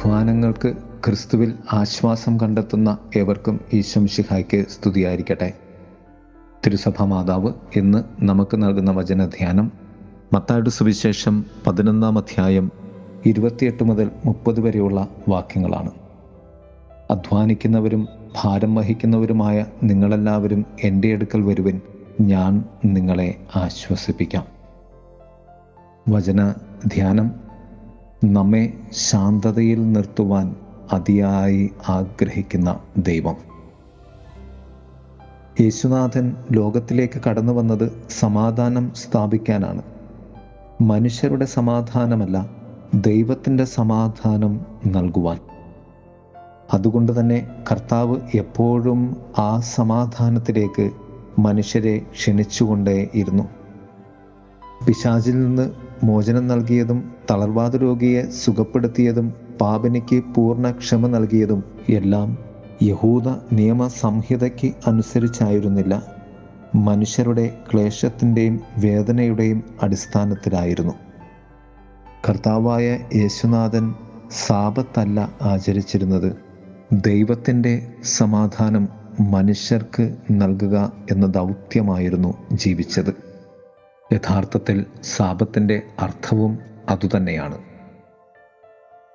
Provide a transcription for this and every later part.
അധ്വാനങ്ങൾക്ക് ക്രിസ്തുവിൽ ആശ്വാസം കണ്ടെത്തുന്ന ഏവർക്കും ഈശംഷിഹായ്ക്ക് സ്തുതിയായിരിക്കട്ടെ. തിരുസഭ മാതാവ് ഇന്ന് നമുക്ക് നൽകുന്ന വചനധ്യാനം മത്തായുടെ സുവിശേഷം പതിനൊന്നാം അധ്യായം ഇരുപത്തിയെട്ട് മുതൽ മുപ്പത് വരെയുള്ള വാക്യങ്ങളാണ്. അധ്വാനിക്കുന്നവരും ഭാരം വഹിക്കുന്നവരുമായ നിങ്ങളെല്ലാവരും എന്റെ അടുക്കൽ വരുവിൻ ഞാൻ നിങ്ങളെ ആശ്വസിപ്പിക്കാം. വചന ധ്യാനം നമ്മെ ശാന്തതയിൽ നിർത്തുവാൻ അതിയായി ആഗ്രഹിക്കുന്ന ദൈവം. യേശുനാഥൻ ലോകത്തിലേക്ക് കടന്നു വന്നത് സമാധാനം സ്ഥാപിക്കാനാണ്. മനുഷ്യരുടെ സമാധാനമല്ല ദൈവത്തിന്റെ സമാധാനം നൽകുവാൻ. അതുകൊണ്ട് തന്നെ കർത്താവ് എപ്പോഴും ആ സമാധാനത്തിലേക്ക് മനുഷ്യരെ ക്ഷണിച്ചുകൊണ്ടേയിരുന്നു. പിശാചിൽ നിന്ന് മോചനം നൽകിയതും തളർവാദ രോഗിയെ സുഖപ്പെടുത്തിയതും പാപനയ്ക്ക് പൂർണ ക്ഷമ നൽകിയതും എല്ലാം യഹൂദ നിയമ സംഹിതയ്ക്ക് അനുസരിച്ചായിരുന്നില്ല. മനുഷ്യരുടെ ക്ലേശത്തിന്റെയും വേദനയുടെയും അടിസ്ഥാനത്തിലായിരുന്നു. കർത്താവായ യേശുനാഥൻ സാപത്തല്ല ആചരിച്ചിരുന്നത്. ദൈവത്തിന്റെ സമാധാനം മനുഷ്യർക്ക് നൽകുക എന്ന ദൗത്യമായിരുന്നു ജീവിച്ചത്. യഥാർത്ഥത്തിൽ സാപത്തിന്റെ അർത്ഥവും അതുതന്നെയാണ്.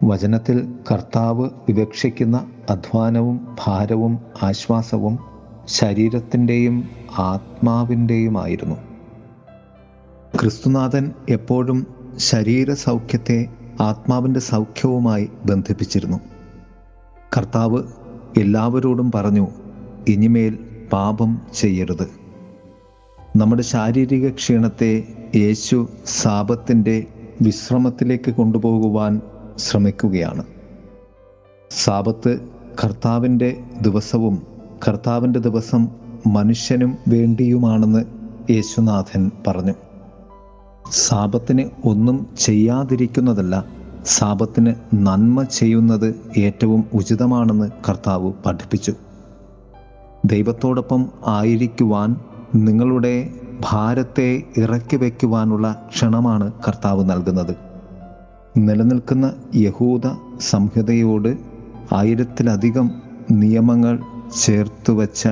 വചനത്തിൽ കർത്താവ് വിവക്ഷിക്കുന്ന അധ്വാനവും ഭാരവും ആശ്വാസവും ശരീരത്തിന്റെയും ആത്മാവിന്റെയുമായിരുന്നു. ക്രിസ്തുനാഥൻ എപ്പോഴും ശരീര സൗഖ്യത്തെ ആത്മാവിന്റെ സൗഖ്യവുമായി ബന്ധിപ്പിച്ചിരുന്നു. കർത്താവ് എല്ലാവരോടും പറഞ്ഞു ഇനിമേൽ പാപം ചെയ്യരുത്. നമ്മുടെ ശാരീരിക ക്ഷീണത്തെ യേശു സാപത്തിന്റെ വിശ്രമത്തിലേക്ക് കൊണ്ടുപോകുവാൻ ശ്രമിക്കുകയാണ്. സാപത്ത് കർത്താവിന്റെ ദിവസവും കർത്താവിന്റെ ദിവസം മനുഷ്യനും വേണ്ടിയുമാണെന്ന് യേശുനാഥൻ പറഞ്ഞു. സാപത്തിന് ഒന്നും ചെയ്യാതിരിക്കുന്നതല്ല സാപത്തിന് നന്മ ചെയ്യുന്നത് ഏറ്റവും ഉചിതമാണെന്ന് കർത്താവ് പഠിപ്പിച്ചു. ദൈവത്തോടൊപ്പം ആയിരിക്കുവാൻ നിങ്ങളുടെ ഭാരത്തെ ഇറക്കി വയ്ക്കുവാനുള്ള ക്ഷണമാണ് കർത്താവ് നൽകുന്നത്. നിലനിൽക്കുന്ന യഹൂദ സംഹിതയോട് ആയിരത്തിലധികം നിയമങ്ങൾ ചേർത്തു വച്ച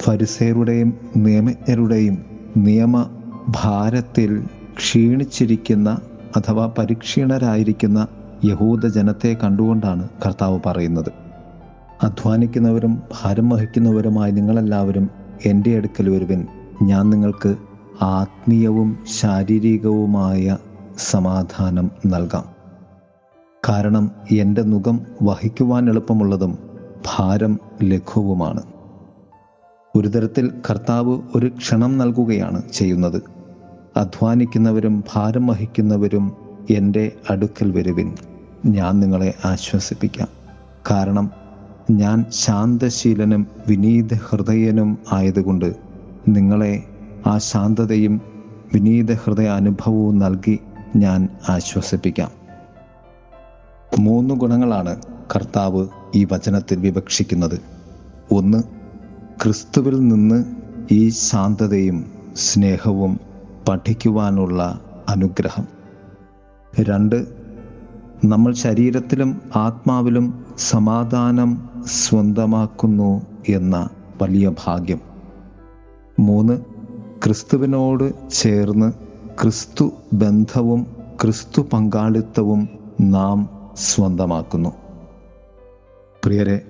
ഫരിസേരുടെയും നിയമജ്ഞരുടെയും നിയമ ഭാരത്തിൽ ക്ഷീണിച്ചിരിക്കുന്ന അഥവാ പരിക്ഷീണരായിരിക്കുന്ന യഹൂദ ജനത്തെ കണ്ടുകൊണ്ടാണ് കർത്താവ് പറയുന്നത്. അധ്വാനിക്കുന്നവരും ഭാരം വഹിക്കുന്നവരുമായി നിങ്ങളെല്ലാവരും എന്റെ അടുക്കൽ വരുവിൻ. ഞാൻ നിങ്ങൾക്ക് ആത്മീയവും ശാരീരികവുമായ സമാധാനം നൽകാം. കാരണം എന്റെ മുഖം വഹിക്കുവാൻ എളുപ്പമുള്ളതും ഭാരം ലഘുവുമാണ്. ഒരു തരത്തിൽ കർത്താവ് ഒരു ക്ഷണം നൽകുകയാണ് ചെയ്യുന്നത്. അധ്വാനിക്കുന്നവരും ഭാരം വഹിക്കുന്നവരും എന്റെ അടുക്കൽ വരുവിൻ. ഞാൻ നിങ്ങളെ ആശ്വസിപ്പിക്കാം. കാരണം ഞാൻ ശാന്തശീലനും വിനീത ഹൃദയനും ആയതുകൊണ്ട് നിങ്ങളെ ആ ശാന്തതയും വിനീത ഹൃദയ അനുഭവവും നൽകി ഞാൻ ആശ്വസിപ്പിക്കാം. മൂന്ന് ഗുണങ്ങളാണ് കർത്താവ് ഈ വചനത്തിൽ വിവക്ഷിക്കുന്നത്. ഒന്ന് ക്രിസ്തുവിൽ നിന്ന് ഈ ശാന്തതയും സ്നേഹവും പഠിക്കുവാനുള്ള അനുഗ്രഹം. രണ്ട് നമ്മൾ ശരീരത്തിലും ആത്മാവിലും സമാധാനം സ്വന്തമാക്കുന്നു എന്ന വലിയ ഭാഗ്യം. മൂന്ന് ക്രിസ്തുവിനോട് ചേർന്ന് ക്രിസ്തു ബന്ധവും ക്രിസ്തു പങ്കാളിത്തവും നാം സ്വന്തമാക്കുന്നു. പ്രിയരെ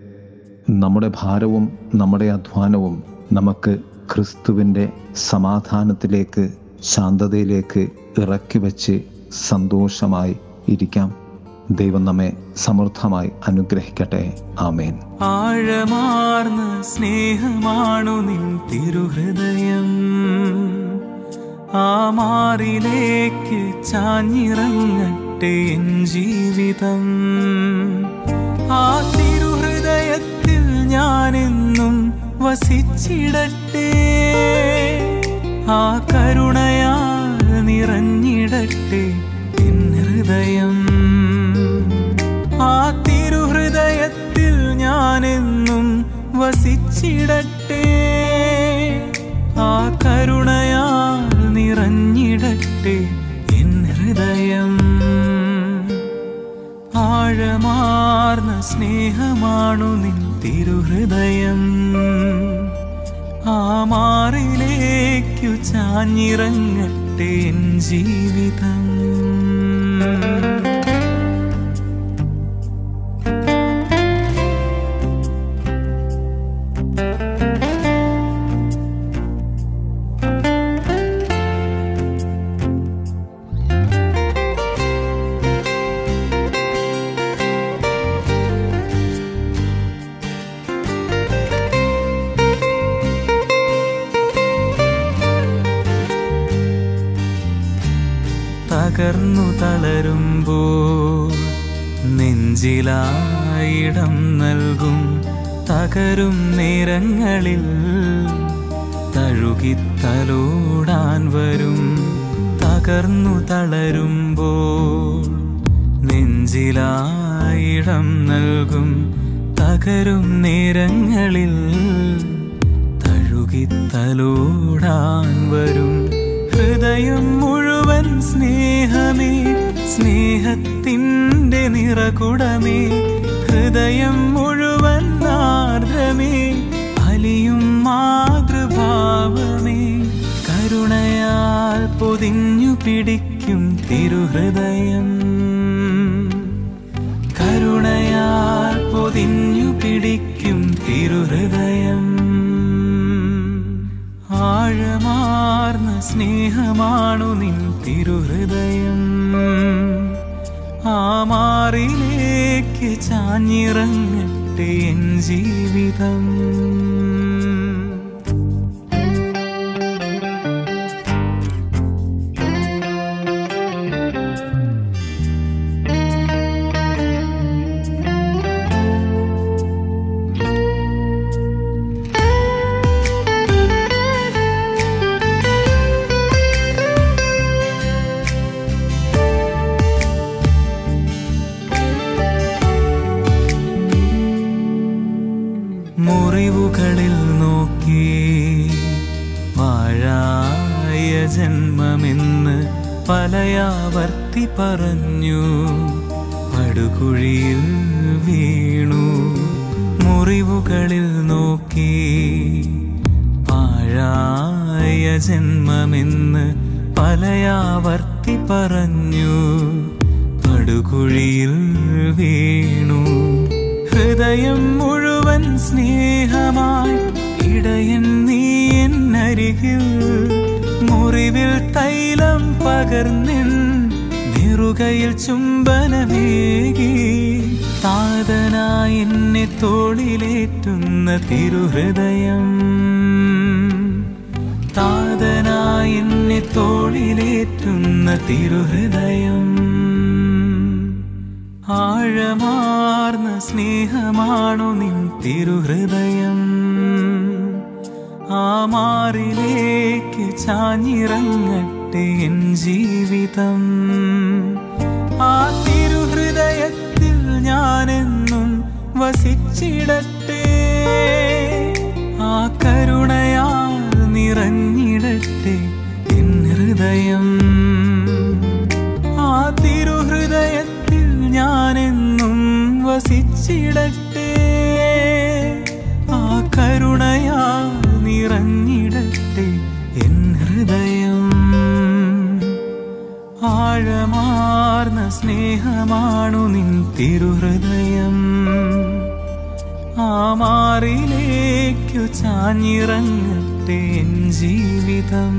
നമ്മുടെ ഭാരവും നമ്മുടെ അധ്വാനവും നമുക്ക് ക്രിസ്തുവിന്റെ സമാധാനത്തിലേക്ക് ശാന്തതയിലേക്ക് ഇറക്കി വച്ച് സന്തോഷമായി ഇരിക്കാം. ദൈവം നമ്മെ സമൃദ്ധമായി അനുഗ്രഹിക്കട്ടെ. ആമേൻ. ആഴമാർന്ന സ്നേഹമാണു നിൻ തിരുഹൃദയം. ആ മാറിലേക്ക് ചാഞ്ഞിറങ്ങട്ടെ എൻ ജീവിതം. ആ തിരുഹൃദയത്തിൽ ഞാനെന്നും വസിച്ചിടട്ടെ. ആ കരുണയാൽ നിറഞ്ഞിടട്ടെ എൻ ഹൃദയം. വസിച്ചിടട്ടെ ആ കരുണയാൽ നിറഞ്ഞിടട്ടെ എൻ ഹൃദയം. ആഴമാർന്ന സ്നേഹമാണു നിൻ തിരുഹൃദയം. ആ മാറിലേക്കു ചാഞ്ഞിറങ്ങട്ടെ എൻ ജീവിതം. തളരുമ്പോൾ നെഞ്ചിലായിടം നൽകും തകരും നേരങ്ങളിൽ. തഴുകിത്തലോടാൻ വരും തകർന്നു തളരുമ്പോൾ. നെഞ്ചിലായിടം നൽകും തകരും നേരങ്ങളിൽ. തഴുകിത്തലോടാൻ വരും ഹൃദയം മുഴുവൻ സ്നേഹമേ. സ്നേഹത്തിന്റെ നിറകുടമേ ഹൃദയം മുഴുവൻ ആർദ്രമേ അലിയും മാതൃഭാവമേ. കരുണയാൽ പൊതിഞ്ഞു പിടിക്കും തിരുഹൃദയം. കരുണയാൽ പൊതിഞ്ഞു പിടിക്കും തിരുഹൃദയം. ആഴമാർന്ന സ്നേഹമാണു നിൻ തിരുഹൃദയം. ആ മാറിലേക്ക് ചാഞ്ഞിറങ്ങട്ടെ എൻ ജീവിതം. പറഞ്ഞു. പടുകുഴിയിൽ വീണു. മുറിവുകളിൽ നോക്കി. പാഴായ ജന്മമെന്ന് പലയാവർത്തി പറഞ്ഞു. പടുകുഴിയിൽ വീണു. ഹൃദയം മുഴുവൻ സ്നേഹമായി. ഇടയൻ നീ എന്നരികിൽ. മുറിവിൽ തൈലം പകർന്നിൻ നിറുകയിൽ ചുംബനമേകി താതനായി എന്നെ തോളിലേറ്റുന്ന തിരുഹൃദയം. താതനായി എന്നെ തോളിലേറ്റുന്ന തിരുഹൃദയം. ആഴമാർന്ന സ്നേഹമാണു നിൻ തിരുഹൃദയം. ആ മാറിലേക്ക് ചാഞ്ഞിറങ്ങട്ടെ എൻ ജീവിതം. ആ തിരുഹൃദയത്തിൽ ഞാനെന്നും വസിച്ചിടട്ടെ. ആ കരുണയാൽ നിറഞ്ഞിടട്ടെ എൻ ഹൃദയം. ആ തിരുഹൃദയത്തിൽ ഞാനെന്നും വസിച്ചിടട്ടെ. ആ കരുണയാൽ നിറഞ്ഞിടട്ടെ എൻ ഹൃദയം. ആഴമാർന്ന സ്നേഹമാണു നിൻ തിരുഹൃദയം. ആ മാറിലേക്കു ചാഞ്ഞിറങ്ങട്ടെ ജീവിതം.